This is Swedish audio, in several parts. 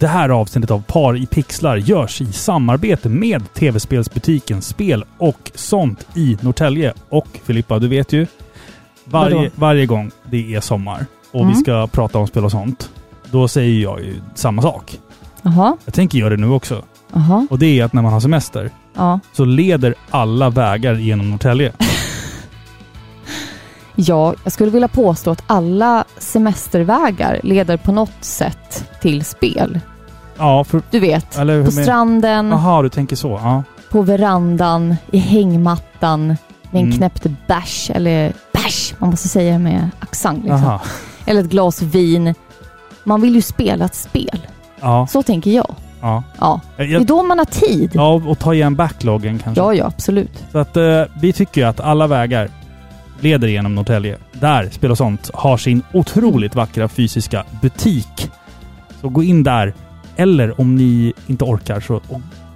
Det här avsnittet av Par i pixlar görs i samarbete med tv-spelsbutiken Spel och sånt i Norrtälje. Och Filippa, du vet ju, varje, varje gång det är sommar och Mm. vi ska prata om spel och sånt, då säger jag ju samma sak. Jaha, Jag tänker göra det nu också. jaha, Och det är att när man har semester ja. så leder alla vägar genom Norrtälje. Ja, jag skulle vilja påstå att alla semestervägar leder på något sätt till spel. Ja, för... Du vet, Eller på med- stranden, Jaha, du tänker så. Ja. på verandan, i hängmattan, med en Mm. knäppt bärs, eller bärs, man måste säga med accent liksom. Eller ett glas vin. Man vill ju spela ett spel. Ja. Så tänker jag. Ja. Ja, det är då man har tid. ja, och ta igen backloggen kanske. Ja, ja, absolut. Så att eh, vi tycker att alla vägar leder genom Norrtälje. Där Spel och sånt har sin otroligt vackra fysiska butik. Så gå in där. Eller om ni inte orkar så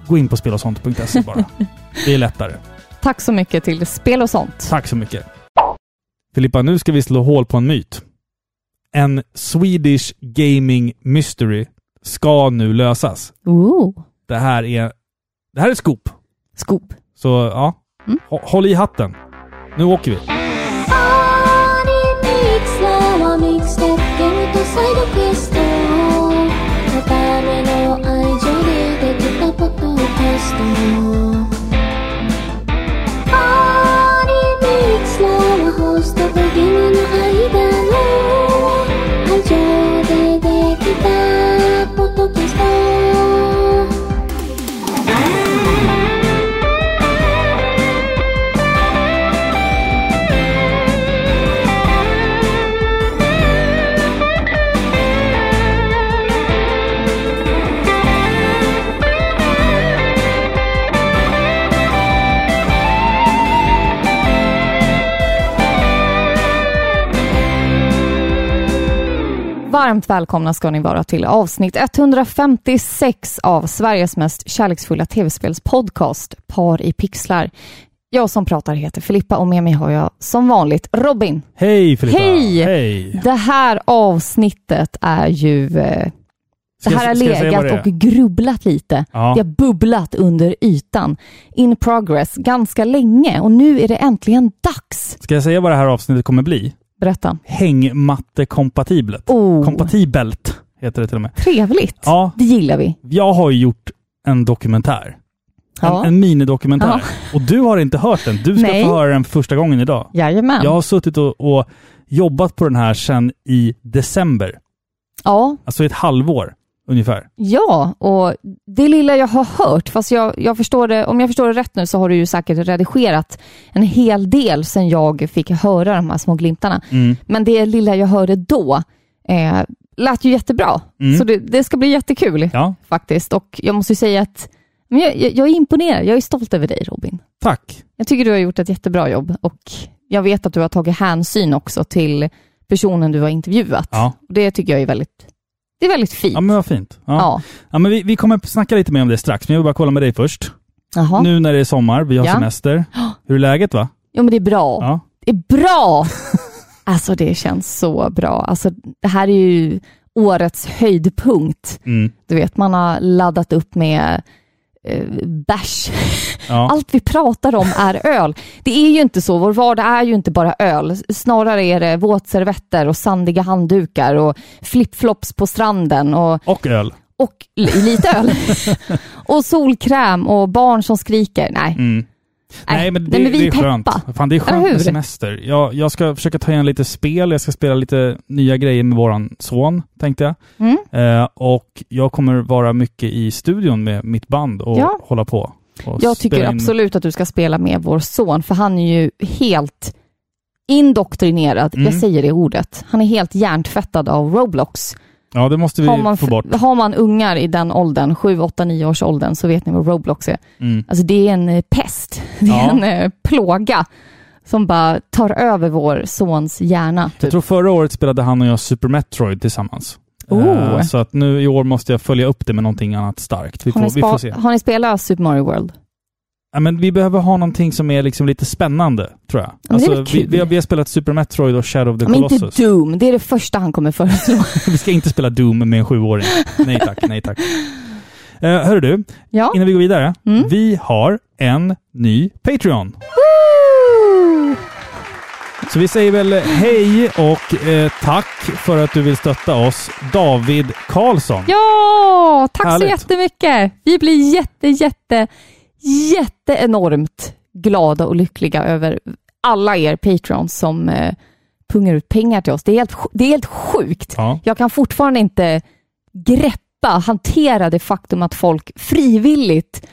gå in på spelosont.se bara. Det är lättare. Tack så mycket till Spel och sånt. Tack så mycket. Filippa, nu ska vi slå hål på en myt. En Swedish Gaming Mystery ska nu lösas. Ooh. Det här är... Det här är scoop. Scoop. Så ja, Mm. hå- håll i hatten. Nu åker vi. サイドクエストのための愛情でできたポッドキャストパリミックスラーはホストとゲームの Varmt välkomna ska ni vara till avsnitt 156 av Sveriges mest kärleksfulla tv-spelspodcast Par i pixlar. Jag som pratar heter Filippa och med mig har jag som vanligt Robin. Hej Filippa! Hej! Hej! Det här avsnittet är ju... Eh, det här har legat och grubblat lite. Ja. Det har bubblat under ytan. In progress ganska länge och nu är det äntligen dags. Ska jag säga vad det här avsnittet kommer bli? Berätta. Hängmattekompatibelt. Oh, Kompatibelt heter det till och med. trevligt. Ja, Det gillar vi. jag har ju gjort en dokumentär. Ja. En, en minidokumentär. Ja. Och du har inte hört den. Du ska Nej. få höra den för första gången idag. Jajamän. Jag har suttit och, och jobbat på den här sedan i december. Ja, Alltså ett halvår ungefär. Ja, och det lilla jag har hört, fast jag, jag förstår det, om jag förstår det rätt nu så har du ju säkert redigerat en hel del sedan jag fick höra de här små glimtarna. Mm. Men det lilla jag hörde då eh, lät ju jättebra. Mm. Så det, det ska bli jättekul Ja, faktiskt. Och jag måste ju säga att men jag, jag, jag är imponerad. Jag är stolt över dig Robin. tack. Jag tycker du har gjort ett jättebra jobb och jag vet att du har tagit hänsyn också till personen du har intervjuat. Ja, Och det tycker jag är väldigt, det är väldigt fint. ja men vad fint. Ja. ja. Ja, men vi, vi kommer snacka lite mer om det strax, men jag vill bara kolla med dig först. Jaha. Nu när det är sommar, vi har Ja. semester. Hur är läget va? Jo men det är bra. Ja. Det är bra! alltså det känns så bra. Alltså det här är ju årets höjdpunkt. Mm. Du vet, man har laddat upp med eh, bärs. ja. Allt vi pratar om är öl. Det är ju inte så, vår vardag är ju inte bara öl. Snarare är det våtservetter och sandiga handdukar och flipflops på stranden och, Och öl. och li- lite öl. och solkräm och barn som skriker. Nej, Mm. Nej, men det, nej, men vi det är skönt. peppa. Fan, det är skönt med semester. Jag, jag ska försöka ta igen lite spel, jag ska spela lite nya grejer med våran son, tänkte jag. Mm. Eh, och jag kommer vara mycket i studion med mitt band och Ja. hålla på. Och Jag tycker in- absolut att du ska spela med vår son, för han är ju helt indoktrinerad. Mm. Jag säger det ordet. Han är helt hjärntvättad av Roblox. Ja, det måste vi Har man, få bort. har man ungar i den åldern, 7, 8, 9 års åldern, så vet ni vad Roblox är. Mm. Alltså det är en eh, pest. Det är Ja. en eh, plåga som bara tar över vår sons hjärna. Jag Typ. tror förra året spelade han och jag Super Metroid tillsammans. Oh. Så att nu i år måste jag följa upp det med någonting annat starkt. Vi Har, får, ni vi får se. har ni spelat Super Mario World? Ja, men vi behöver ha någonting som är liksom lite spännande, tror jag. men Alltså, vi, vi, har, vi har spelat Super Metroid och Shadow of the Men inte Colossus. Doom, det är det första han kommer föreslå. vi ska inte spela Doom med en sjuåring. Nej tack, nej tack. Uh, hörru du, ja. innan vi går vidare. Mm. Vi har en ny Patreon. Woo! Så vi säger väl hej och eh, tack för att du vill stötta oss, David Karlsson. Ja, tack Härligt. så jättemycket. Vi blir jätte, jätte, jätte enormt glada och lyckliga över alla er patrons som eh, pungar ut pengar till oss. Det är helt, det är helt sjukt. Ja. Jag kan fortfarande inte greppa, hantera det faktum att folk frivilligt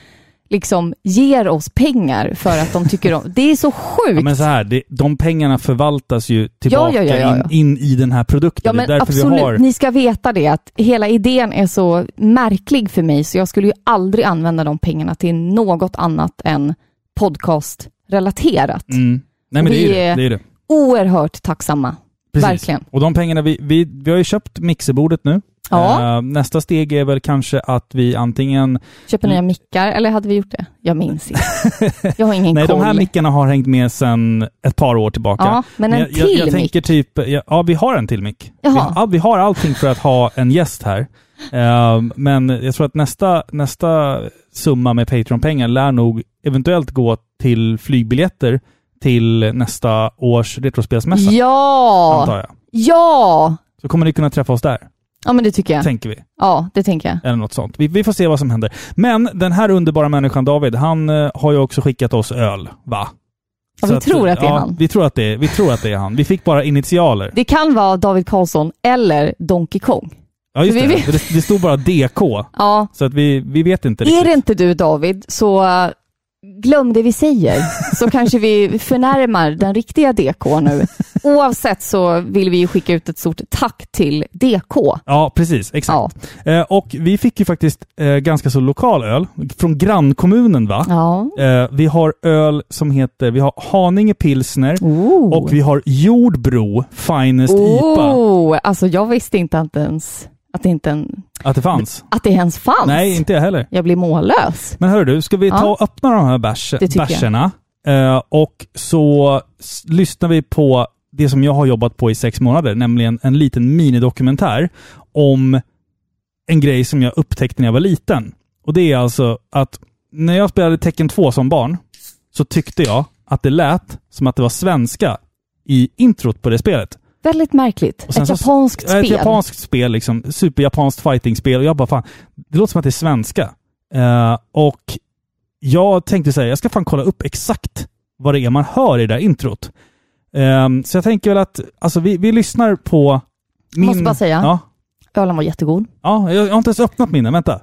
liksom ger oss pengar för att de tycker om... Det är så sjukt. Ja, men så här, det, de pengarna förvaltas ju tillbaka Ja, ja. In, in i den här produkten. Ja, det men är därför absolut. vi har... Ni ska veta det att hela idén är så märklig för mig så jag skulle ju aldrig använda de pengarna till något annat än podcastrelaterat. Mm. Nej men Och det är, vi det, det är det. Oerhört tacksamma. Precis. Verkligen. Och de pengarna, vi, vi, vi har ju köpt mixerbordet nu. Ja. Eh, nästa steg är väl kanske att vi antingen... Köper Mm. nya mickar, eller hade vi gjort det? Jag minns inte. Jag har ingen Nej, koll. de här mickarna har hängt med sedan ett par år tillbaka. Ja, men en jag, till jag, jag mick. tänker typ, ja, ja vi har en till mick. Vi, vi har allting för att ha en gäst här. Eh, men jag tror att nästa, nästa summa med Patreon-pengar lär nog eventuellt gå till flygbiljetter till nästa års Retrospelsmässa, Ja! antar jag. Ja! Så kommer ni kunna träffa oss där, Ja, men det tycker jag. tänker vi. Ja, det tänker jag. Eller något sånt. Vi, vi får se vad som händer. Men den här underbara människan David, han eh, har ju också skickat oss öl, va? Ja, Så vi tror att det är ja, han. Vi tror att det är, vi tror att det är han. Vi fick bara initialer. Det kan vara David Karlsson eller Donkey Kong. Ja, just vi det. vet- Det, det stod bara DK. Ja, Så att vi, vi vet inte är riktigt. det inte du David, så uh, glöm det vi säger. Så kanske vi förnärmar den riktiga DK nu. Oavsett så vill vi ju skicka ut ett stort tack till DK. Ja, precis. Exakt. Eh, och vi fick ju faktiskt eh, ganska så lokal öl från grannkommunen, va? Ja. Eh, vi har öl som heter, vi har Haninge pilsner Oh. och vi har Jordbro Finest IPA. oh, alltså jag visste inte att, ens, att, det inte en, Att det fanns. att det ens fanns. Nej, inte jag heller. Jag blir mållös. Men hör du, ska vi ta och öppna de här bärs, bärserna? Eh, och så lyssnar vi på det som jag har jobbat på i sex månader, nämligen en liten minidokumentär om en grej som jag upptäckte när jag var liten. Och det är alltså att när jag spelade Tecken 2 som barn så tyckte jag att det lät som att det var svenska i introt på det spelet. Väldigt märkligt. Och sen Ett så- japanskt Ja, spel. Ett japanskt spel, liksom. Superjapanskt fightingspel. Och jag bara, fan, det låter som att det är svenska. Eh, och jag tänkte säga, jag ska fan kolla upp exakt vad det är man hör i det där introt. Ehm, så jag tänker väl att, alltså vi, vi lyssnar på min... Måste bara säga. Ja, Ölen var jättegod. ja, jag har inte ens öppnat mina, vänta.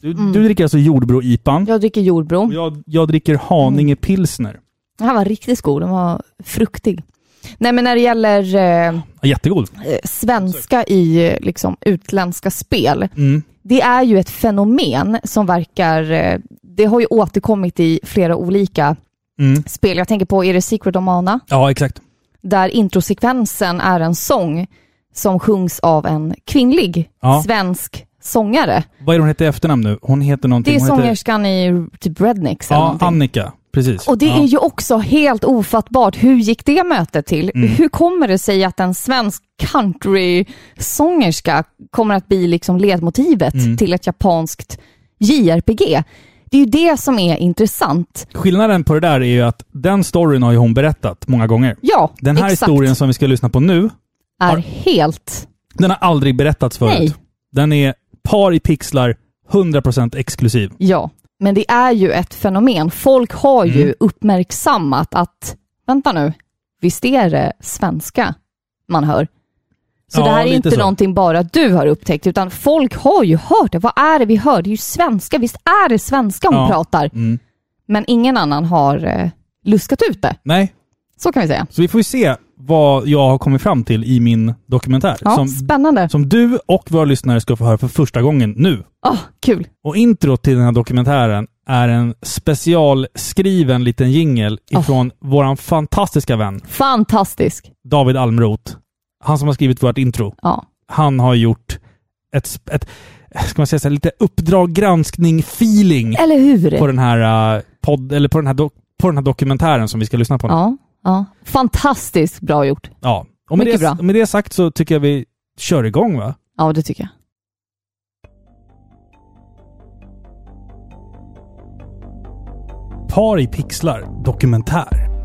Du, Mm. du dricker alltså Jordbro-IPan. Jag dricker jordbro. Jag, jag dricker Haninge pilsner. Den här var riktigt god. Den var fruktig. Nej, men när det gäller eh, Jättegod. eh, svenska i liksom, utländska spel, Mm. det är ju ett fenomen som verkar... Eh, det har ju återkommit i flera olika Mm. spel. Jag tänker på, är det Secret of Mana? Ja, exakt. Där introsekvensen är en sång som sjungs av en kvinnlig Ja. svensk sångare. Vad är det hon heter i efternamn nu? Hon heter någonting... Det är hon heter, sångerskan i typ eller Ja, någonting. Annika. Precis. Och det ja. är ju också helt ofattbart. Hur gick det mötet till? Mm. Hur kommer det sig att en svensk country-sångerska kommer att bli liksom ledmotivet Mm. till ett japanskt JRPG? Det är ju det som är intressant. Skillnaden på det där är ju att den storyn har ju hon berättat många gånger. Ja, Den här exakt. historien som vi ska lyssna på nu, är har- helt... den har aldrig berättats förut. Nej. Den är par i pixlar, 100% exklusiv. Ja, men det är ju ett fenomen. Folk har ju Mm. uppmärksammat att, vänta nu, visst är det svenska man hör? Så Ja, det här är inte så. någonting bara du har upptäckt, utan folk har ju hört det. Vad är det vi hör? Det är ju svenska. Visst är det svenska hon Ja. pratar? Mm. Men ingen annan har eh, luskat ut det. Nej, Så kan vi säga. så vi får ju se vad jag har kommit fram till i min dokumentär. Ja, som, spännande. som du och våra lyssnare ska få höra för första gången nu. Åh, kul. Och introt till den här dokumentären är en specialskriven liten jingel Oh. ifrån våran fantastiska vän Fantastisk. David Almroth. Han som har skrivit vårt intro. Ja. Han har gjort ett, ett ska man säga så här, lite uppdrag granskning-feeling Eller hur? på den här uh, podd, eller på den här, do, på den här dokumentären som vi ska lyssna på. Ja, ja. Fantastiskt bra gjort. Ja. Och med Mycket det, bra. med det sagt så tycker jag vi kör igång va? Ja, det tycker jag. Par i pixlar dokumentär.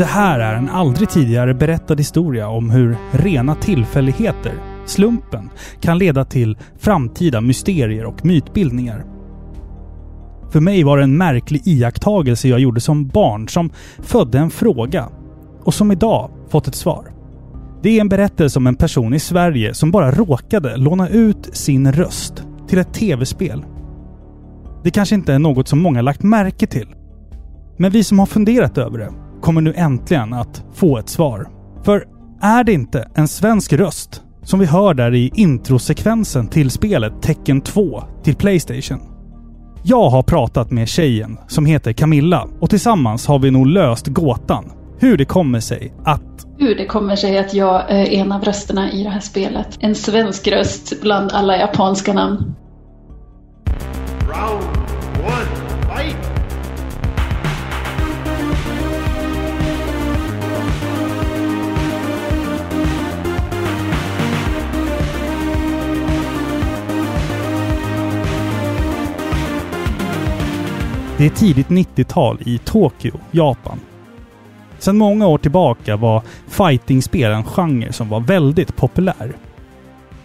Det här är en aldrig tidigare berättad historia om hur rena tillfälligheter, slumpen, kan leda till framtida mysterier och mytbildningar. För mig var det en märklig iakttagelse jag gjorde som barn som födde en fråga och som idag fått ett svar. Det är en berättelse om en person i Sverige som bara råkade låna ut sin röst till ett tv-spel. Det kanske inte är något som många lagt märke till. Men vi som har funderat över det kommer nu äntligen att få ett svar. För är det inte en svensk röst som vi hör där i introsekvensen till spelet Tekken 2 till Playstation? Jag har pratat med tjejen som heter Camilla och tillsammans har vi nog löst gåtan hur det kommer sig att hur det kommer sig att jag är en av rösterna i det här spelet. En svensk röst bland alla japanska namn. Round one, fight! Det är tidigt 90-tal i Tokyo, Japan. Sedan många år tillbaka var fightingspel en genre som var väldigt populär.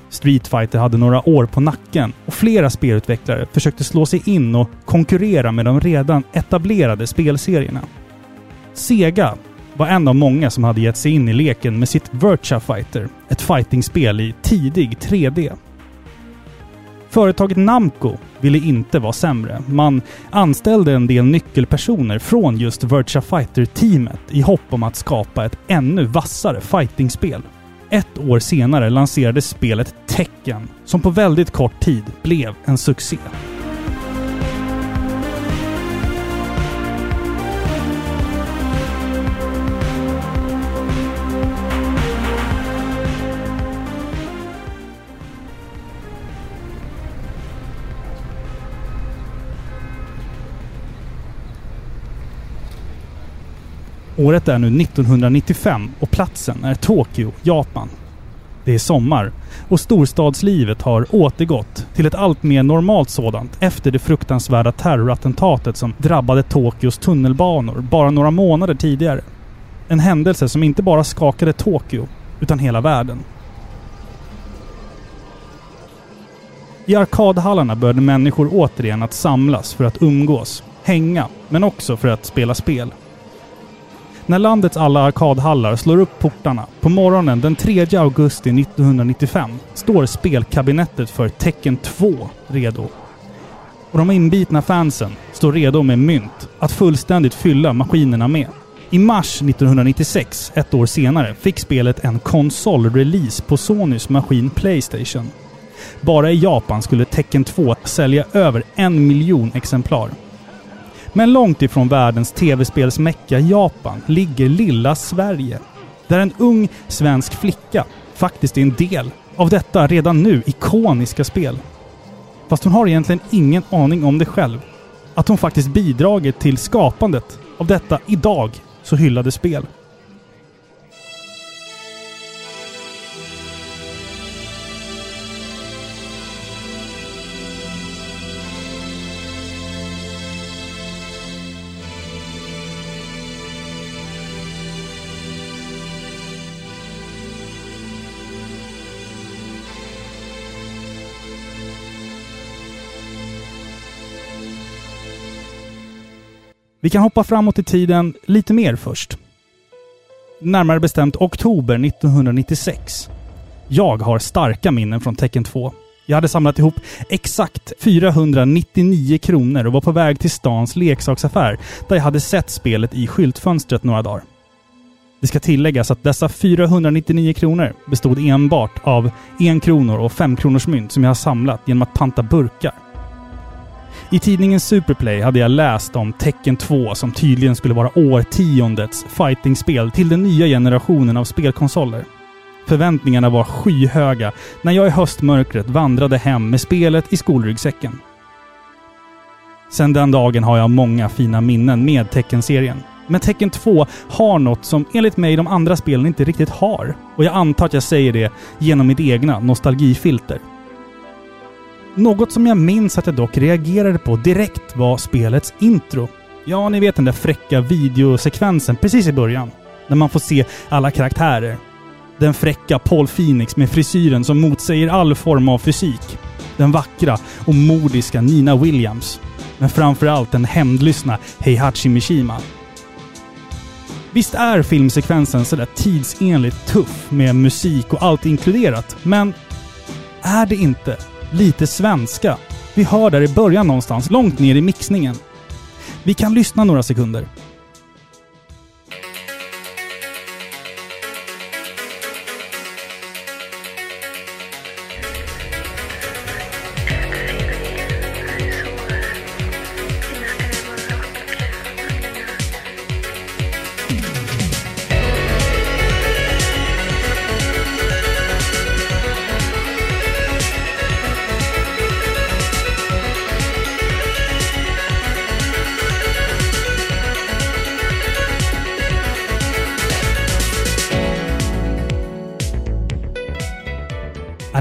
Street Fighter hade några år på nacken och flera spelutvecklare försökte slå sig in och konkurrera med de redan etablerade spelserierna. Sega var en av många som hade gett sig in i leken med sitt Virtua Fighter, ett fightingspel i tidig 3D. Företaget Namco ville inte vara sämre. Man anställde en del nyckelpersoner från just Virtua Fighter-teamet i hopp om att skapa ett ännu vassare fightingspel. Ett år senare lanserades spelet Tekken, som på väldigt kort tid blev en succé. Året är nu 1995 och platsen är Tokyo, Japan. Det är sommar och storstadslivet har återgått till ett allt mer normalt sådant efter det fruktansvärda terrorattentatet som drabbade Tokyos tunnelbanor bara några månader tidigare. En händelse som inte bara skakade Tokyo, utan hela världen. I arkadhallarna började människor återigen att samlas för att umgås, hänga, men också för att spela spel. När landets alla arkadhallar slår upp portarna på morgonen den 3 augusti 1995 står spelkabinettet för Tecken 2 redo. Och de inbitna fansen står redo med mynt att fullständigt fylla maskinerna med. I mars 1996, ett år senare, fick spelet en konsolrelease på Sonys maskin Playstation. Bara i Japan skulle Tecken 2 sälja över en miljon exemplar. Men långt ifrån världens tv-spelsmecka Japan ligger lilla Sverige. Där en ung svensk flicka faktiskt är en del av detta redan nu ikoniska spel. Fast hon har egentligen ingen aning om det själv. Att hon faktiskt bidragit till skapandet av detta idag så hyllade spel. Vi kan hoppa framåt i tiden lite mer först. Närmare bestämt oktober 1996. Jag har starka minnen från Tecken 2. Jag hade samlat ihop exakt 499 kronor och var på väg till stans leksaksaffär där jag hade sett spelet i skyltfönstret några dagar. Det ska tilläggas att dessa 499 kronor bestod enbart av 1 kronor och 5 kronors mynt som jag har samlat genom att panta burkar. I tidningen Superplay hade jag läst om Tecken 2 som tydligen skulle vara årtiondets fightingspel till den nya generationen av spelkonsoler. Förväntningarna var skyhöga när jag i höstmörkret vandrade hem med spelet i skolryggsäcken. Sedan den dagen har jag många fina minnen med Tekken-serien. Men Tekken 2 har något som enligt mig de andra spelen inte riktigt har. Och jag antar att jag säger det genom mitt egna nostalgifilter. Något som jag minns att jag dock reagerade på direkt var spelets intro. Ja, ni vet den där fräcka videosekvensen precis i början. När man får se alla karaktärer. Den fräcka Paul Phoenix med frisyren som motsäger all form av fysik. Den vackra och modiska Nina Williams. Men framförallt den hämndlystna Heihachi Mishima. Visst är filmsekvensen sådär tidsenligt tuff med musik och allt inkluderat, men är det inte lite svenska? Vi hör där i början någonstans, långt ner i mixningen. Vi kan lyssna några sekunder.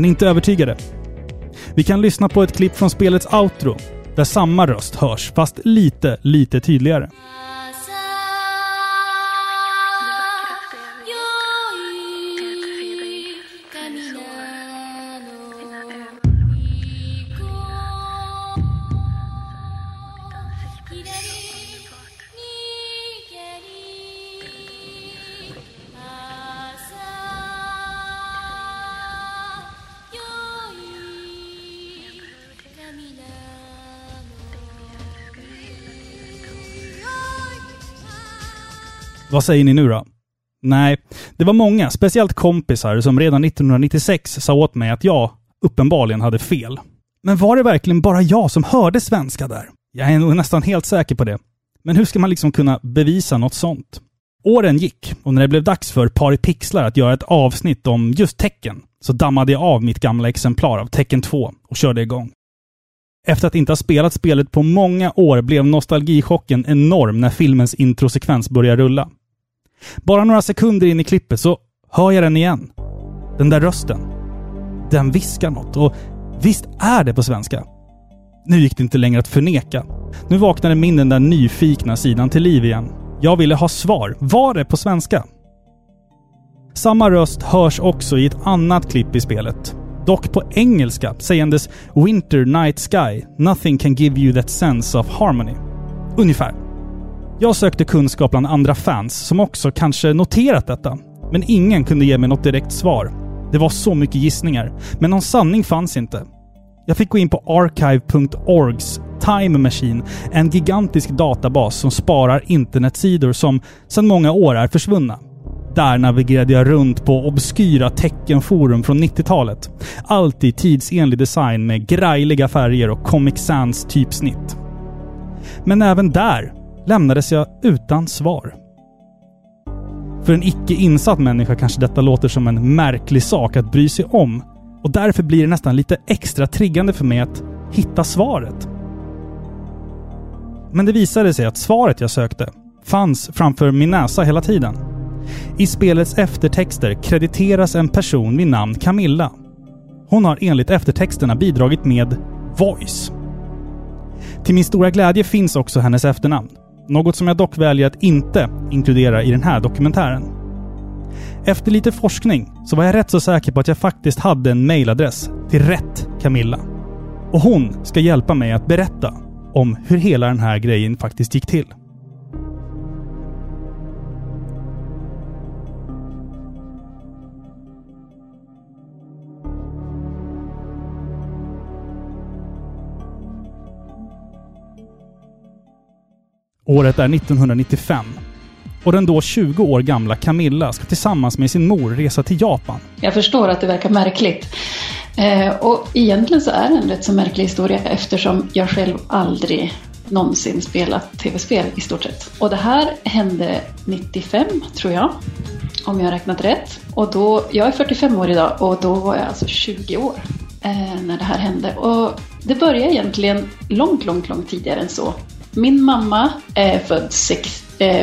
Men inte övertygade? Vi kan lyssna på ett klipp från spelets outro, där samma röst hörs, fast lite, lite tydligare. Vad säger ni nu då? Nej, det var många, speciellt kompisar, som redan 1996 sa åt mig att jag uppenbarligen hade fel. Men var det verkligen bara jag som hörde svenska där? Jag är nog nästan helt säker på det. Men hur ska man liksom kunna bevisa något sånt? Åren gick och när det blev dags för Par i pixlar att göra ett avsnitt om just tecken så dammade jag av mitt gamla exemplar av Tecken 2 och körde igång. Efter att inte ha spelat spelet på många år blev nostalgichocken enorm när filmens introsekvens började rulla. Bara några sekunder in i klippet så hör jag den igen. Den där rösten. Den viskar något och visst är det på svenska. Nu gick det inte längre att förneka. Nu vaknade min den där nyfikna sidan till liv igen. Jag ville ha svar. Var det på svenska? Samma röst hörs också i ett annat klipp i spelet. Dock på engelska sägandes “Winter Night Sky, nothing can give you that sense of harmony”. Ungefär. Jag sökte kunskap bland andra fans som också kanske noterat detta. Men ingen kunde ge mig något direkt svar. Det var så mycket gissningar, men någon sanning fanns inte. Jag fick gå in på archive.orgs Time Machine, en gigantisk databas som sparar internetsidor som sedan många år är försvunna. Där navigerade jag runt på obskyra teckenforum från 90-talet. Allt i tidsenlig design med grejliga färger och Comic Sans typsnitt. Men även där lämnades jag utan svar. För en icke insatt människa kanske detta låter som en märklig sak att bry sig om och därför blir det nästan lite extra triggande för mig att hitta svaret. Men det visade sig att svaret jag sökte fanns framför min näsa hela tiden. I spelets eftertexter krediteras en person vid namn Camilla. Hon har enligt eftertexterna bidragit med Voice. Till min stora glädje finns också hennes efternamn. Något som jag dock väljer att inte inkludera i den här dokumentären. Efter lite forskning så var jag rätt så säker på att jag faktiskt hade en mailadress till rätt Camilla. Och hon ska hjälpa mig att berätta om hur hela den här grejen faktiskt gick till. Året är 1995 och den då 20 år gamla Camilla ska tillsammans med sin mor resa till Japan. Jag förstår att det verkar märkligt. Eh, och egentligen så är det en rätt så märklig historia eftersom jag själv aldrig någonsin spelat tv-spel i stort sett. Och det här hände 95 tror jag, om jag har räknat rätt. Och då, jag är 45 år idag och då var jag alltså 20 år eh, när det här hände. Och det började egentligen långt, långt, långt tidigare än så. Min mamma är född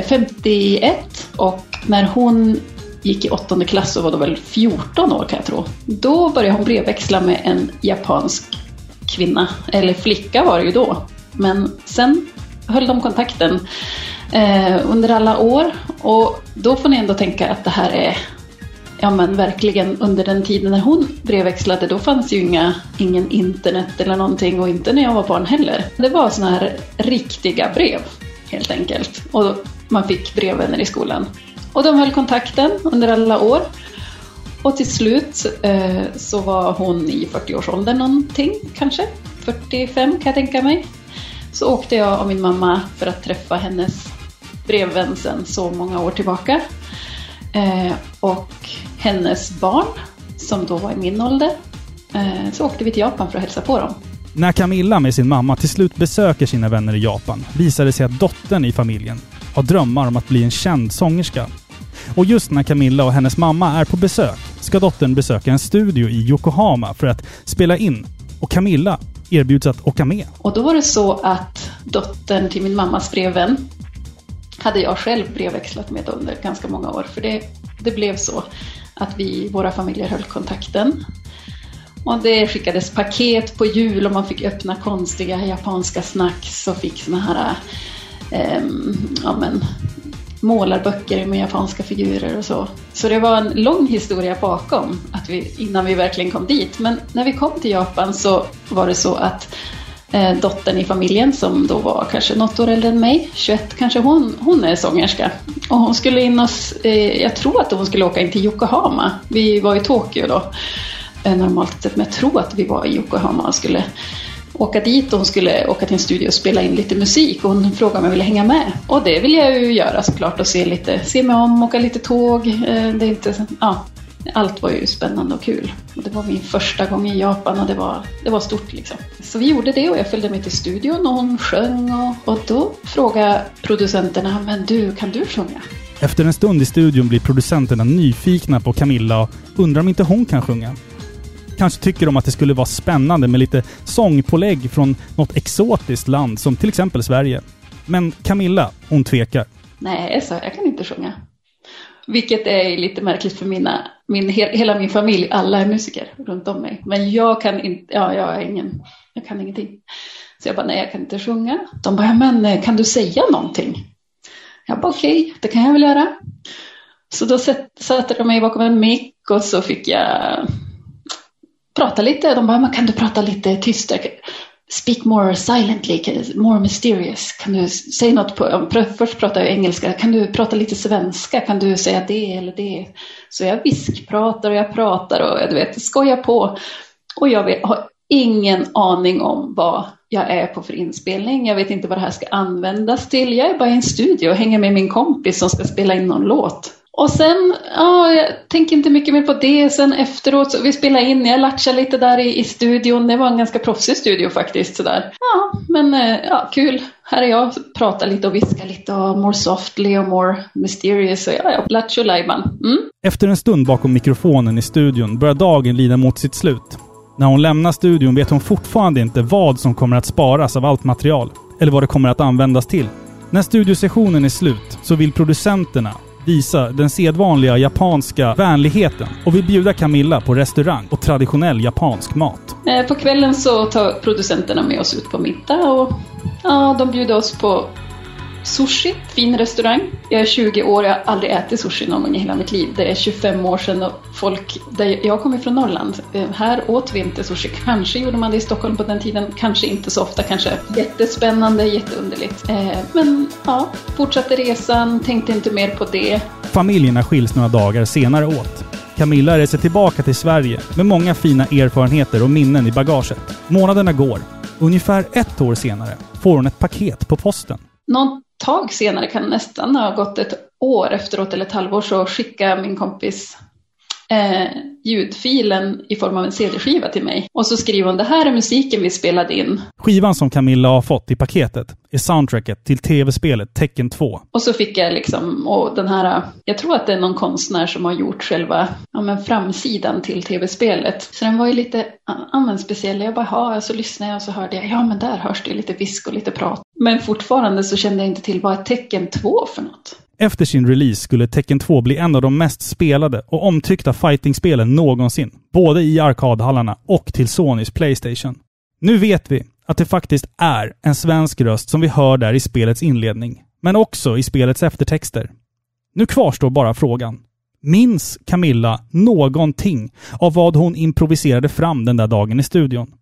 51 eh, och när hon gick i åttonde klass så var då väl 14 år kan jag tro. Då började hon brevväxla med en japansk kvinna, eller flicka var det ju då. Men sen höll de kontakten eh, under alla år och då får ni ändå tänka att det här är Ja men verkligen under den tiden när hon brevväxlade då fanns ju inga, ingen internet eller någonting och inte när jag var barn heller. Det var såna här riktiga brev helt enkelt. Och man fick brevvänner i skolan. Och de höll kontakten under alla år. Och till slut eh, så var hon i 40-årsåldern någonting kanske. 45 kan jag tänka mig. Så åkte jag och min mamma för att träffa hennes brevvän sen så många år tillbaka. Eh, och hennes barn, som då var i min ålder, eh, så åkte vi till Japan för att hälsa på dem. När Camilla med sin mamma till slut besöker sina vänner i Japan visar det sig att dottern i familjen har drömmar om att bli en känd sångerska. Och just när Camilla och hennes mamma är på besök ska dottern besöka en studio i Yokohama för att spela in. Och Camilla erbjuds att åka med. Och då var det så att dottern till min mammas brevvän hade jag själv brevväxlat med under ganska många år. För det, det blev så att vi, våra familjer höll kontakten. Och det skickades paket på jul och man fick öppna konstiga japanska snacks och fick såna här eh, ja, men, målarböcker med japanska figurer och så. Så det var en lång historia bakom att vi, innan vi verkligen kom dit. Men när vi kom till Japan så var det så att Eh, dottern i familjen som då var kanske något år äldre än mig, 21 kanske hon, hon är sångerska. Och hon skulle in och, eh, jag tror att hon skulle åka in till Yokohama. Vi var i Tokyo då eh, normalt sett, men jag tror att vi var i Yokohama och skulle åka dit och hon skulle åka till en studio och spela in lite musik och hon frågade om jag ville hänga med. Och det vill jag ju göra såklart och se lite, se mig om, åka lite tåg. Eh, Det är inte, ja, allt var ju spännande och kul. Och det var min första gång i Japan och det var, det var stort liksom. Så vi gjorde det och jag följde med till studion och hon sjöng och, och då frågade producenterna, men du, kan du sjunga? Efter en stund i studion blir producenterna nyfikna på Camilla och undrar om inte hon kan sjunga. Kanske tycker de att det skulle vara spännande med lite sångpålägg från något exotiskt land som till exempel Sverige. Men Camilla, hon tvekar. Nej, så jag kan inte sjunga. Vilket är lite märkligt för mina, min, hela min familj, alla är musiker runt om mig. Men jag kan inte, ja, jag är ingen, jag kan ingenting. Så jag bara, nej jag kan inte sjunga. De bara, men eh, kan du säga någonting? Jag bara, okej, okay, det kan jag väl göra. Så då satte de mig bakom en mick och så fick jag prata lite. De bara, men kan du prata lite tystare? Speak more silently, more mysterious. Kan du säga något på, först pratar jag engelska, kan du prata lite svenska? Kan du säga det eller det? Så jag viskpratar och jag pratar och jag du vet, skojar på. Och jag vet, har ingen aning om vad jag är på för inspelning. Jag vet inte vad det här ska användas till. Jag är bara i en studio och hänger med min kompis som ska spela in någon låt. Och sen, ja, jag tänker inte mycket mer på det. Sen efteråt, så vi spelade in, jag latchade lite där i, i studion. Det var en ganska proffsig studio faktiskt. Sådär. Ja, men eh, ja, kul. Här är jag, pratar lite och viskar lite och more softly och more mysterious. Och ja, ja, lattjo lajban. Mm. Efter en stund bakom mikrofonen i studion börjar dagen lida mot sitt slut. När hon lämnar studion vet hon fortfarande inte vad som kommer att sparas av allt material, eller vad det kommer att användas till. När studiosessionen är slut så vill producenterna visa den sedvanliga japanska vänligheten och vill bjuda Camilla på restaurang och traditionell japansk mat. Eh, på kvällen så tar producenterna med oss ut på middag och ja, de bjuder oss på sushi, fin restaurang. Jag är 20 år, jag har aldrig ätit sushi någon gång i hela mitt liv. Det är 25 år sedan och folk, där jag kommer från Norrland, eh, här åt vi inte sushi. Kanske gjorde man det i Stockholm på den tiden, kanske inte så ofta, kanske jättespännande, jätteunderligt. Eh, Men ja, fortsatte resan, tänkte inte mer på det. Familjerna skiljs några dagar senare åt. Camilla reser tillbaka till Sverige med många fina erfarenheter och minnen i bagaget. Månaderna går. Ungefär ett år senare får hon ett paket på posten. Någon tag senare, kan nästan ha gått ett år efteråt eller ett halvår, så skickade min kompis eh, ljudfilen i form av en CD-skiva till mig. Och så skriver hon, det här är musiken vi spelade in. Skivan som Camilla har fått i paketet är soundtracket till tv-spelet Tecken 2. Och så fick jag liksom, och den här, jag tror att det är någon konstnär som har gjort själva ja, men framsidan till tv-spelet. Så den var ju lite, ja speciell. Jag bara, ja, så lyssnade jag och så hörde jag, ja men där hörs det lite visk och lite prat. Men fortfarande så kände jag inte till vad är Tecken 2 för något. Efter sin release skulle Tekken 2 bli en av de mest spelade och omtyckta fightingspelen någonsin. Både i arkadhallarna och till Sonys Playstation. Nu vet vi att det faktiskt är en svensk röst som vi hör där i spelets inledning. Men också i spelets eftertexter. Nu kvarstår bara frågan. Minns Camilla någonting av vad hon improviserade fram den där dagen i studion?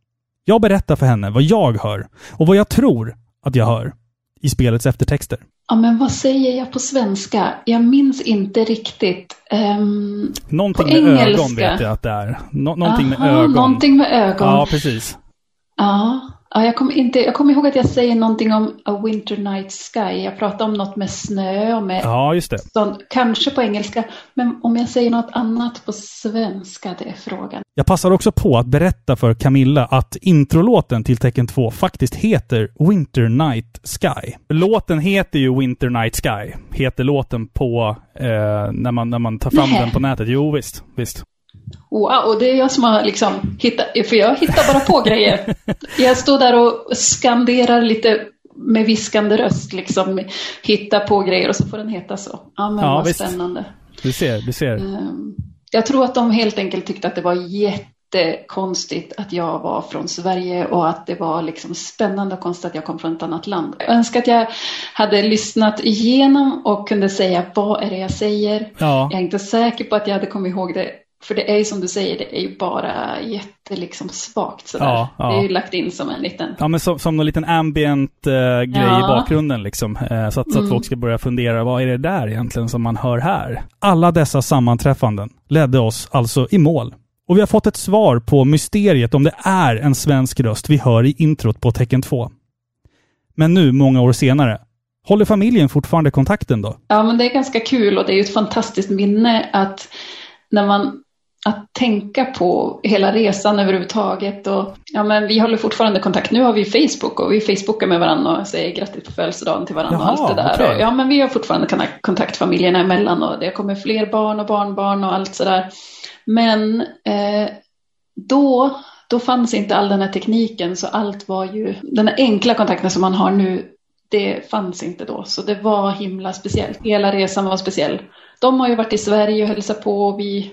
Jag berättar för henne vad jag hör och vad jag tror att jag hör i spelets eftertexter. Ja, men vad säger jag på svenska? Jag minns inte riktigt. Um, Någonting På med ögon engelska. vet jag att det är. Nå- någonting med aha, ögon. Någonting med ögon. Ja, precis. Ja, ja jag kommer inte, jag kommer ihåg att jag säger någonting om A Winter Night Sky. Jag pratar om något med snö och med Ja, just det. sånt, kanske på engelska. Men om jag säger något annat på svenska, det är frågan. Jag passar också på att berätta för Camilla att introlåten till Tekken 2 faktiskt heter Winter Night Sky. Låten heter ju Winter Night Sky. Heter låten på eh, när, man, när man tar fram Nej. den på nätet. Jo, visst. visst. Wow, och det är jag som har liksom hittat, för jag hittar bara på grejer. Jag står där och skanderar lite med viskande röst, liksom hittar på grejer och så får den heta så. Ja, men Ja, vad visst. spännande. Du ser, du ser. Ehm, Jag tror att de helt enkelt tyckte att det var jättekonstigt att jag var från Sverige och att det var liksom spännande och konstigt att jag kom från ett annat land. Jag önskar att jag hade lyssnat igenom och kunde säga vad är det jag säger. Ja. Jag är inte säker på att jag hade kommit ihåg det. För det är ju som du säger, det är ju bara jätte liksom svagt sådär. Ja, ja. Det är ju lagt in som en liten... Ja, men som, som någon liten ambient eh, grej Ja. i bakgrunden liksom. Eh, så att, så att Mm. folk ska börja fundera, vad är det där egentligen som man hör här? Alla dessa sammanträffanden ledde oss alltså i mål. Och vi har fått ett svar på mysteriet om det är en svensk röst vi hör i introt på Tecken 2. Men nu, många år senare, håller familjen fortfarande kontakten då? Ja, men det är ganska kul och det är ju ett fantastiskt minne att när man att tänka på hela resan överhuvudtaget. Och, ja, men vi håller fortfarande kontakt. Nu har vi Facebook och vi Facebookar med varandra och säger grattis på födelsedagen till varandra Jaha, och allt det där. Och, ja, men vi har fortfarande kontakt- familjerna emellan och det kommer fler barn och barnbarn och allt sådär. Men eh, då, då fanns inte all den här tekniken så allt var ju, den här enkla kontakten som man har nu, det fanns inte då. Så det var himla speciellt. Hela resan var speciell. De har ju varit i Sverige och hälsat på och vi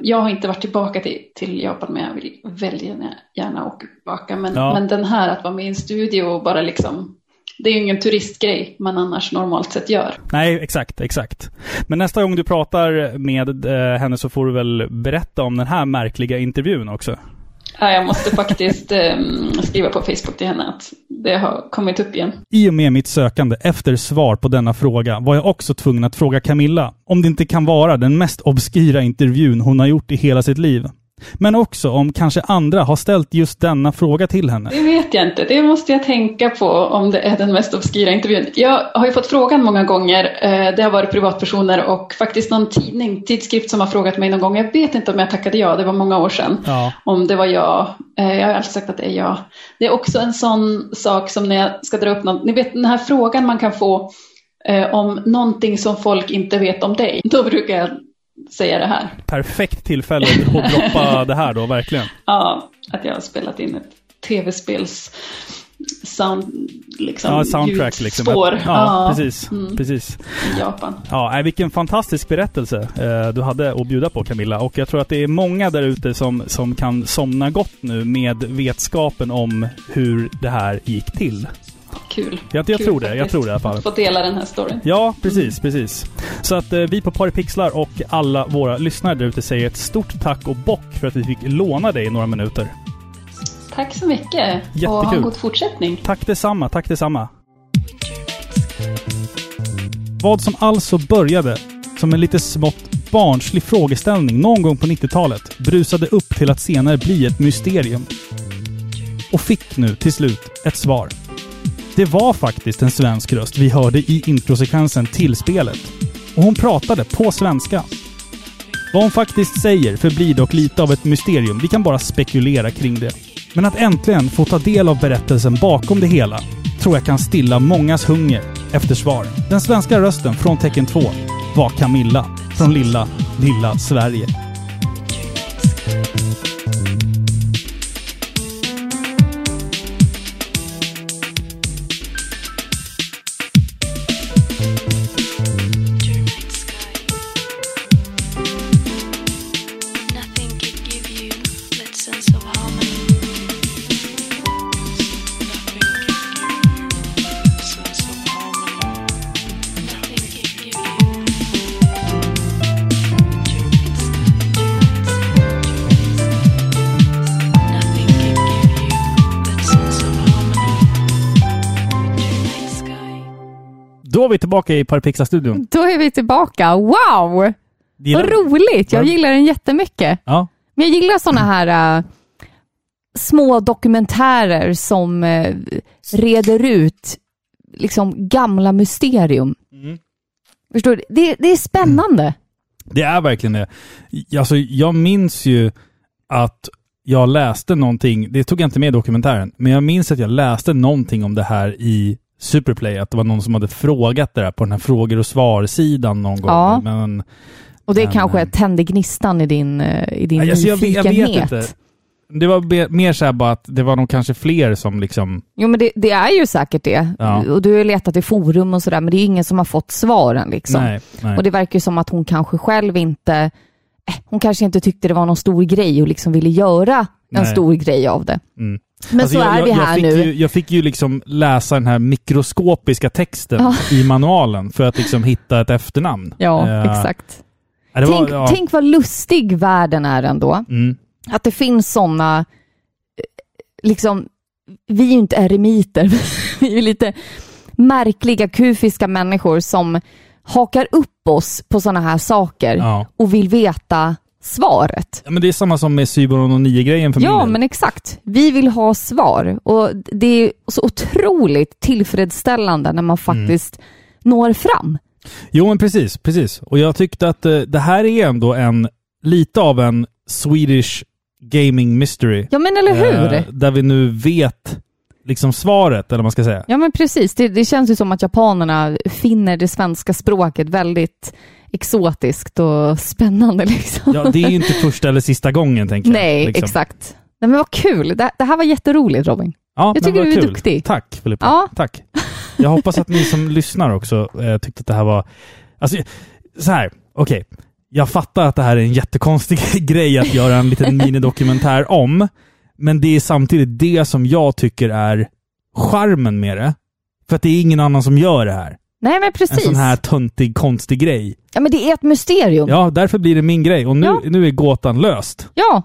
jag har inte varit tillbaka till, till Japan men jag vill väldigt gärna, gärna åka tillbaka. Men, Ja. men den här att vara med i en studio och bara liksom, det är ju ingen turistgrej man annars normalt sett gör. Nej, exakt, exakt. Men nästa gång du pratar med eh, henne så får du väl berätta om den här märkliga intervjun också. Ja, jag måste faktiskt eh, skriva på Facebook till henne att det har kommit upp igen. I och med mitt sökande efter svar på denna fråga var jag också tvungen att fråga Camilla om det inte kan vara den mest obskyra intervjun hon har gjort i hela sitt liv. Men också om kanske andra har ställt just denna fråga till henne. Det vet jag inte. Det måste jag tänka på om det är den mest obskyra intervjun. Jag har ju fått frågan många gånger. eh, Det har varit privatpersoner och faktiskt någon tidning, tidskrift som har frågat mig någon gång. Jag vet inte om jag tackade ja, det var många år sedan. Ja. Om det var jag. Eh, Jag har alltid sagt att det är jag. Det är också en sån sak som när jag ska dra upp något. Ni vet den här frågan man kan få eh, om någonting som folk inte vet om dig. Då brukar jag säga det här. Perfekt tillfälle att droppa det här då, verkligen. Ja, att jag har spelat in ett tv-spels sound, liksom, Ja, soundtrack liksom. ljudspår. Ja, precis. mm, precis. i Japan. Ja, nej, vilken fantastisk berättelse eh, du hade att bjuda på Camilla. Och jag tror att det är många där ute som, som kan somna gott nu med vetskapen om hur det här gick till. Kul. Jag, jag Kul tror det, jag tror det i alla fall. Få dela den här storyn. Ja, precis, precis. Så att eh, vi på Paripixlar och alla våra lyssnare där ute säger ett stort tack och bock för att vi fick låna dig i några minuter. Tack så mycket. Och ha Jättekul. en god fortsättning. Tack detsamma, tack detsamma. Vad som alltså började som en lite smått barnslig frågeställning någon gång på 90-talet brusade upp till att senare bli ett mysterium. Och fick nu till slut ett svar. Det var faktiskt en svensk röst vi hörde i introsekvensen till spelet. Och hon pratade på svenska. Vad hon faktiskt säger förblir dock lite av ett mysterium. Vi kan bara spekulera kring det. Men att äntligen få ta del av berättelsen bakom det hela tror jag kan stilla mångas hunger efter svar. Den svenska rösten från tecken 2 var Camilla från lilla, lilla Sverige. Är vi tillbaka i Parapixlar-studion. Då är vi tillbaka. Wow! Gillar Vad roligt! Jag Ja. gillar den jättemycket. Ja. Men jag gillar sådana här äh, små dokumentärer som äh, reder ut liksom gamla mysterium. Mm. Förstår du? Det, det är spännande. Det är verkligen det. Alltså, jag minns ju att jag läste någonting, det tog jag inte med i dokumentären, men jag minns att jag läste någonting om det här i Superplay, att det var någon som hade frågat det där på den här frågor och svar-sidan någon gång. Ja. Men, Och det Men, kanske eh, tände gnistan i din, äh, i din alltså, jag, vet- jag nyfikenhet. vet inte. Det var mer så här bara att det var nog kanske fler som liksom... Jo men det, det är ju säkert det. Ja. Och du har letat i forum och sådär, men det är ingen som har fått svaren liksom. Nej, nej. Och det verkar ju som att hon kanske själv inte, eh, hon kanske inte tyckte det var någon stor grej och liksom ville göra en Nej. stor grej av det. Mm. Men Alltså, så jag, är jag, vi jag här fick nu. Ju, jag fick ju liksom läsa den här mikroskopiska texten Ja. i manualen för att liksom hitta ett efternamn. Ja, Eh, exakt. ja, det var- tänk, ja. tänk vad lustig världen är ändå. Mm. Att det finns sådana, liksom, vi är ju inte eremiter, vi är ju lite märkliga, kufiska människor som hakar upp oss på sådana här saker Ja. och vill veta svaret. Ja, men det är samma som med Cyberon och 9-grejen för Ja, men exakt. Vi vill ha svar och det är så otroligt tillfredsställande när man faktiskt når fram. Jo, men precis, precis. Och jag tyckte att eh, det här är ändå en, lite av en Swedish gaming mystery. Ja, men eller hur? Eh, där vi nu vet liksom svaret, eller vad man ska säga. Ja, men precis. Det, det känns ju som att japanerna finner det svenska språket väldigt exotiskt och spännande. Liksom. Ja, det är ju inte första eller sista gången, tänker jag. Nej, liksom. exakt. Nej, men vad kul. Det, det här var jätteroligt, Robin. Ja, Jag tycker du är kul. duktig. Tack, Filippa. Ja. Tack. Jag hoppas att ni som lyssnar också eh, tyckte att det här var... Alltså, så här, okej. Jag fattar att det här är en jättekonstig grej att göra en liten minidokumentär om. Men det är samtidigt det som jag tycker är charmen med det. För att det är ingen annan som gör det här. Nej, men En precis. sån här töntig, konstig grej. Ja, men det är ett mysterium. Ja, därför blir det min grej. Och nu, Ja. nu är gåtan löst. Ja.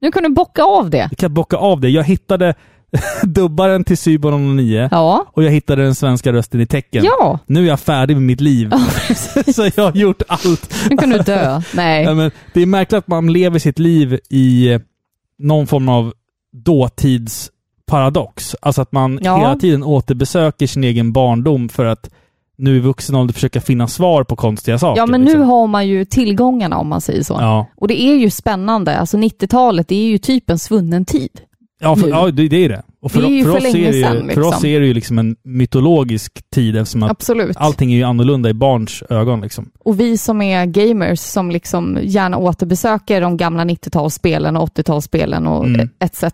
Nu kan du bocka av det. Jag kan bocka av det. Jag hittade dubbaren till Cyborg 09 Ja. och jag hittade den svenska rösten i tecken. Ja, Nu är jag färdig med mitt liv. så jag har gjort allt. nu kan du dö. Nej. Ja, men det är märkligt att man lever sitt liv i någon form av dåtidsparadox. Alltså att man Ja. hela tiden återbesöker sin egen barndom för att nu i vuxen ålder försöka finna svar på konstiga saker. Ja, men nu liksom. har man ju tillgångarna om man säger så. Ja, Och det är ju spännande. Alltså 90-talet, det är ju typ en svunnen tid. ja, för, ja det, det är det. Och för, Det är ju för, för oss länge är det ju, sedan, för oss liksom. är det ju liksom en mytologisk tid eftersom att Absolut. allting är ju annorlunda i barns ögon. Liksom. Och vi som är gamers som liksom gärna återbesöker de gamla 90-talsspelen och 80-talsspelen och Mm. etc.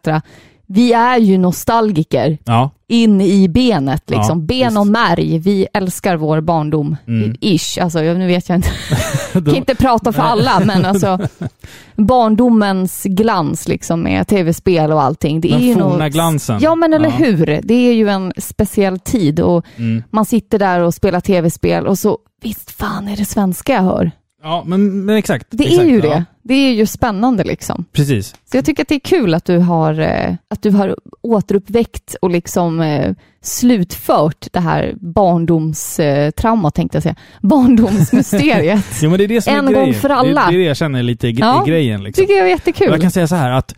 Vi är ju nostalgiker Ja, in i benet liksom. Ja, ben och märg. Vi älskar vår barndom. Mm. Ish, alltså jag- nu vet jag inte. Då- kan inte prata för alla, men alltså barndomens glans liksom med tv-spel och allting. Det Den är ju forna nog... glansen. Ja, men eller Ja. hur? Det är ju en speciell tid och mm. man sitter där och spelar tv-spel och så, visst fan är det svenska jag hör? Ja men, men exakt. Det exakt, är ju ja. det. Det är ju spännande liksom. Precis. Så jag tycker att det är kul att du har, eh, att du har återuppväckt och liksom eh, slutfört det här barndomstrauma, tänkte jag säga. Barndomsmysteriet. Jo, men det är det som En är gång för alla. Det, är det jag känner lite i, Ja, grejen. Liksom. tycker jag är Och jättekul. Jag kan säga så här att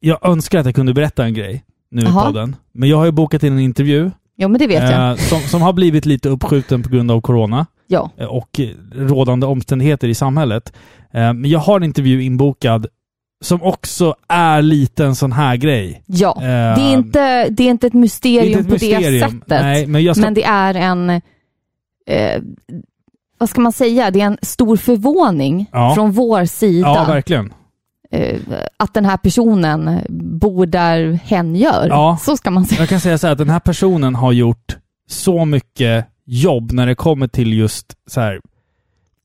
jag önskar att jag kunde berätta en grej nu Jaha. i podden. Men jag har ju bokat in en intervju Jo, men det vet jag. eh, som, som har blivit lite uppskjuten på grund av corona Ja. eh, och rådande omständigheter i samhället. Eh, men jag har en intervju inbokad som också är lite en sån här grej. Ja. Eh, Det är, inte, det är inte ett det mysterium inte ett på det mysterium. sättet. Nej, men ska... Men det är en, eh, vad ska man säga, det är en stor förvåning Ja. från vår sida. ja, verkligen. att den här personen bor där hen gör. Ja. Så ska man säga. Jag kan säga så här att den här personen har gjort så mycket jobb när det kommer till just så här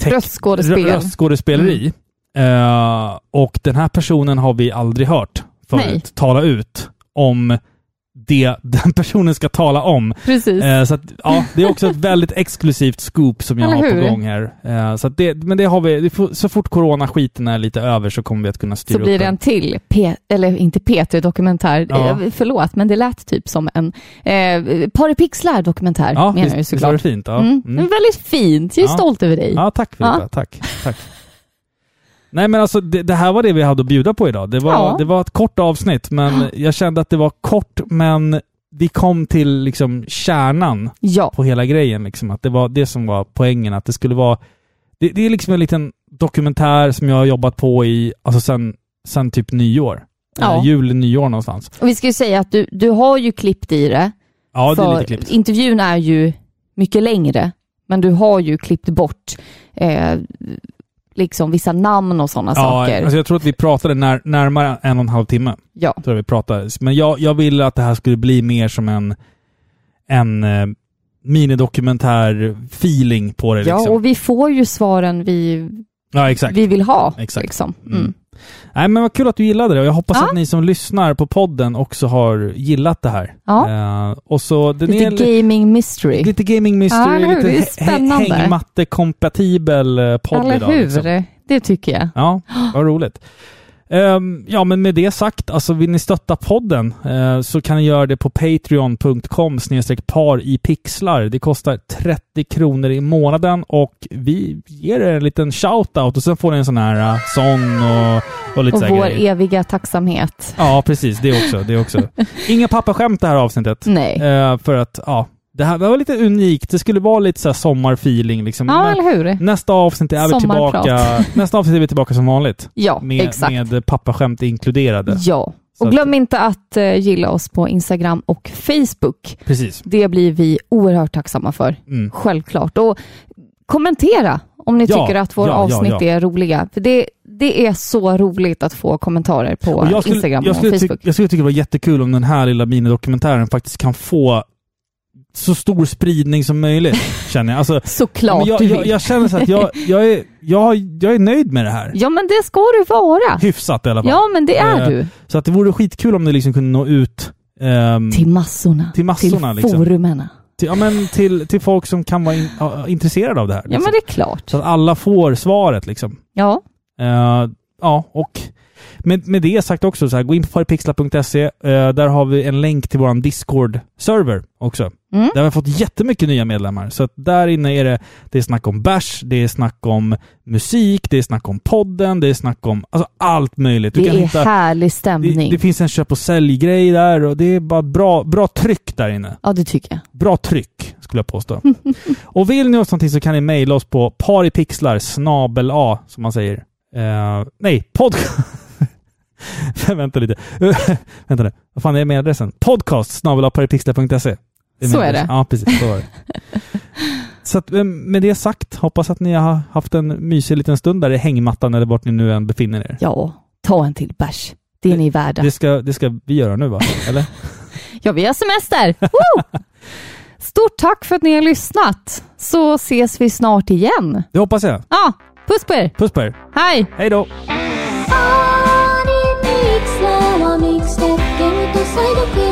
tech- Röstskådespel. rö- röstskådespeleri. Eh, och den här personen har vi aldrig hört förut Nej. tala ut om det den personen ska tala om. Precis. Eh, så att, ja, det är också ett väldigt exklusivt scoop som jag Eller har på hur? gång här. Eh, så att det, men det har vi, så fort corona-skiten är lite över så kommer vi att kunna styra så blir upp det en till, P- eller inte P3-dokumentär, Ja. eh, förlåt, men det lät typ som en eh, Par Pixlar-dokumentär, Ja, menar jag ju visst, visst var det såklart. fint? Ja. Mm. Mm. Väldigt fint, jag är Ja. stolt över dig. Ja, tack Filippa. Tack. tack. Nej men alltså det, det här var det vi hade att bjuda på idag. Det var, Ja. det var ett kort avsnitt, men jag kände att det var kort, men vi kom till liksom kärnan Ja, på hela grejen. Liksom, att det var det som var poängen. Att det skulle vara... Det, det är liksom en liten dokumentär som jag har jobbat på i, alltså sen, sen typ nyår. Ja. Eh, jul, nyår någonstans. och vi ska ju säga att du, du har ju klippt i det, Ja, det är lite klippt. intervjun är ju mycket längre, men du har ju klippt bort eh, liksom vissa namn och sådana Ja, saker. alltså jag tror att vi pratade när, närmare en och en halv timme. ja. tror jag vi pratade. Men jag, jag ville att det här skulle bli mer som en, en eh, minidokumentär-feeling på det. ja, Liksom. och vi får ju svaren vi, ja, vi vill ha. Exakt. Liksom. Mm. Mm. Nej, men vad kul att du gillade det och jag hoppas Ja. att ni som lyssnar på podden också har gillat det här. Ja. Eh, och så den Lite är gaming mystery. lite gaming mystery, Ja, eller lite spännande. hängmatte-kompatibel eh, podd Eller idag. hur? liksom. Det tycker jag. Ja, vad roligt. Ehm, ja, men med det sagt, alltså vill ni stötta podden eh, så kan ni göra det på patreon.com par i pixlar. Det kostar 30 kronor i månaden och vi ger er en liten shout-out och sen får ni en sån här uh, sång och, och lite Och så vår grejer. eviga tacksamhet. Ja, precis. Det också. Det också. Inga pappaskämt det här avsnittet. Nej. Eh, för att, ja, det här var lite unikt. Det skulle vara lite så sommarfeeling liksom. Ja, eller hur? nästa avsnitt är vi tillbaka. Nästa avsnitt är vi tillbaka som vanligt. Ja, Med, exakt. med pappaskämt inkluderade. Ja. Så Och att- glöm inte att eh, gilla oss på Instagram och Facebook. Precis. Det blir vi oerhört tacksamma för. Mm. Självklart. Och kommentera om ni Ja, tycker att våra ja, avsnitt ja. är roliga. För det, det är så roligt att få kommentarer på Och jag, skulle, Instagram jag, och skulle Facebook. tycka, jag skulle tycka det var jättekul om den här lilla minidokumentären faktiskt kan få så stor spridning som möjligt, känner jag. Alltså, Såklart jag, du jag, jag känner så att jag, jag, är, jag, jag är nöjd med det här. Ja, men det ska du vara. Hyfsat i alla fall. Ja, men det är Eh, du. Så att det vore skitkul om det liksom kunde nå ut ehm, Till massorna. till massorna, Till liksom. forumerna. till, ja, men till, till folk som kan vara in, ja, intresserade av det här. Ja, Liksom. men det är klart. Så att alla får svaret liksom. Ja, Eh, ja, och med, med det sagt också, så här, gå in på paripixlar.se. Eh, där har vi en länk till vår Discord-server också. Mm. Där har vi fått jättemycket nya medlemmar. Så där inne är det, det är snack om bärs, det är snack om musik, det är snack om podden, det är snack om alltså allt möjligt. Du Det är hitta, härlig det, stämning. det finns en köp och sälj-grej där och det är bara bra, bra tryck där inne. Ja, det tycker jag. Bra tryck, skulle jag påstå. och vill ni oss någonting så kan ni mejla oss på paripixlar snabel A, som man säger. Eh, nej, podcast... Vänta lite. Vänta nu. Vad fan är mejladressen? Podcast snabel paripixlar.se. Så är det. Ja, precis. Så är det. Så att, eh, med det sagt, hoppas att ni har haft en mysig liten stund där i hängmattan eller vart ni nu än befinner er. Ja, ta en till bärs. Det är ni värda. Det ska, det ska vi göra nu va? Eller? Ja, vi har semester! Woo! Stort tack för att ni har lyssnat, så ses vi snart igen. Det hoppas jag. Ja, puss på er! Puss på er. Hej! Hej då! 会不会？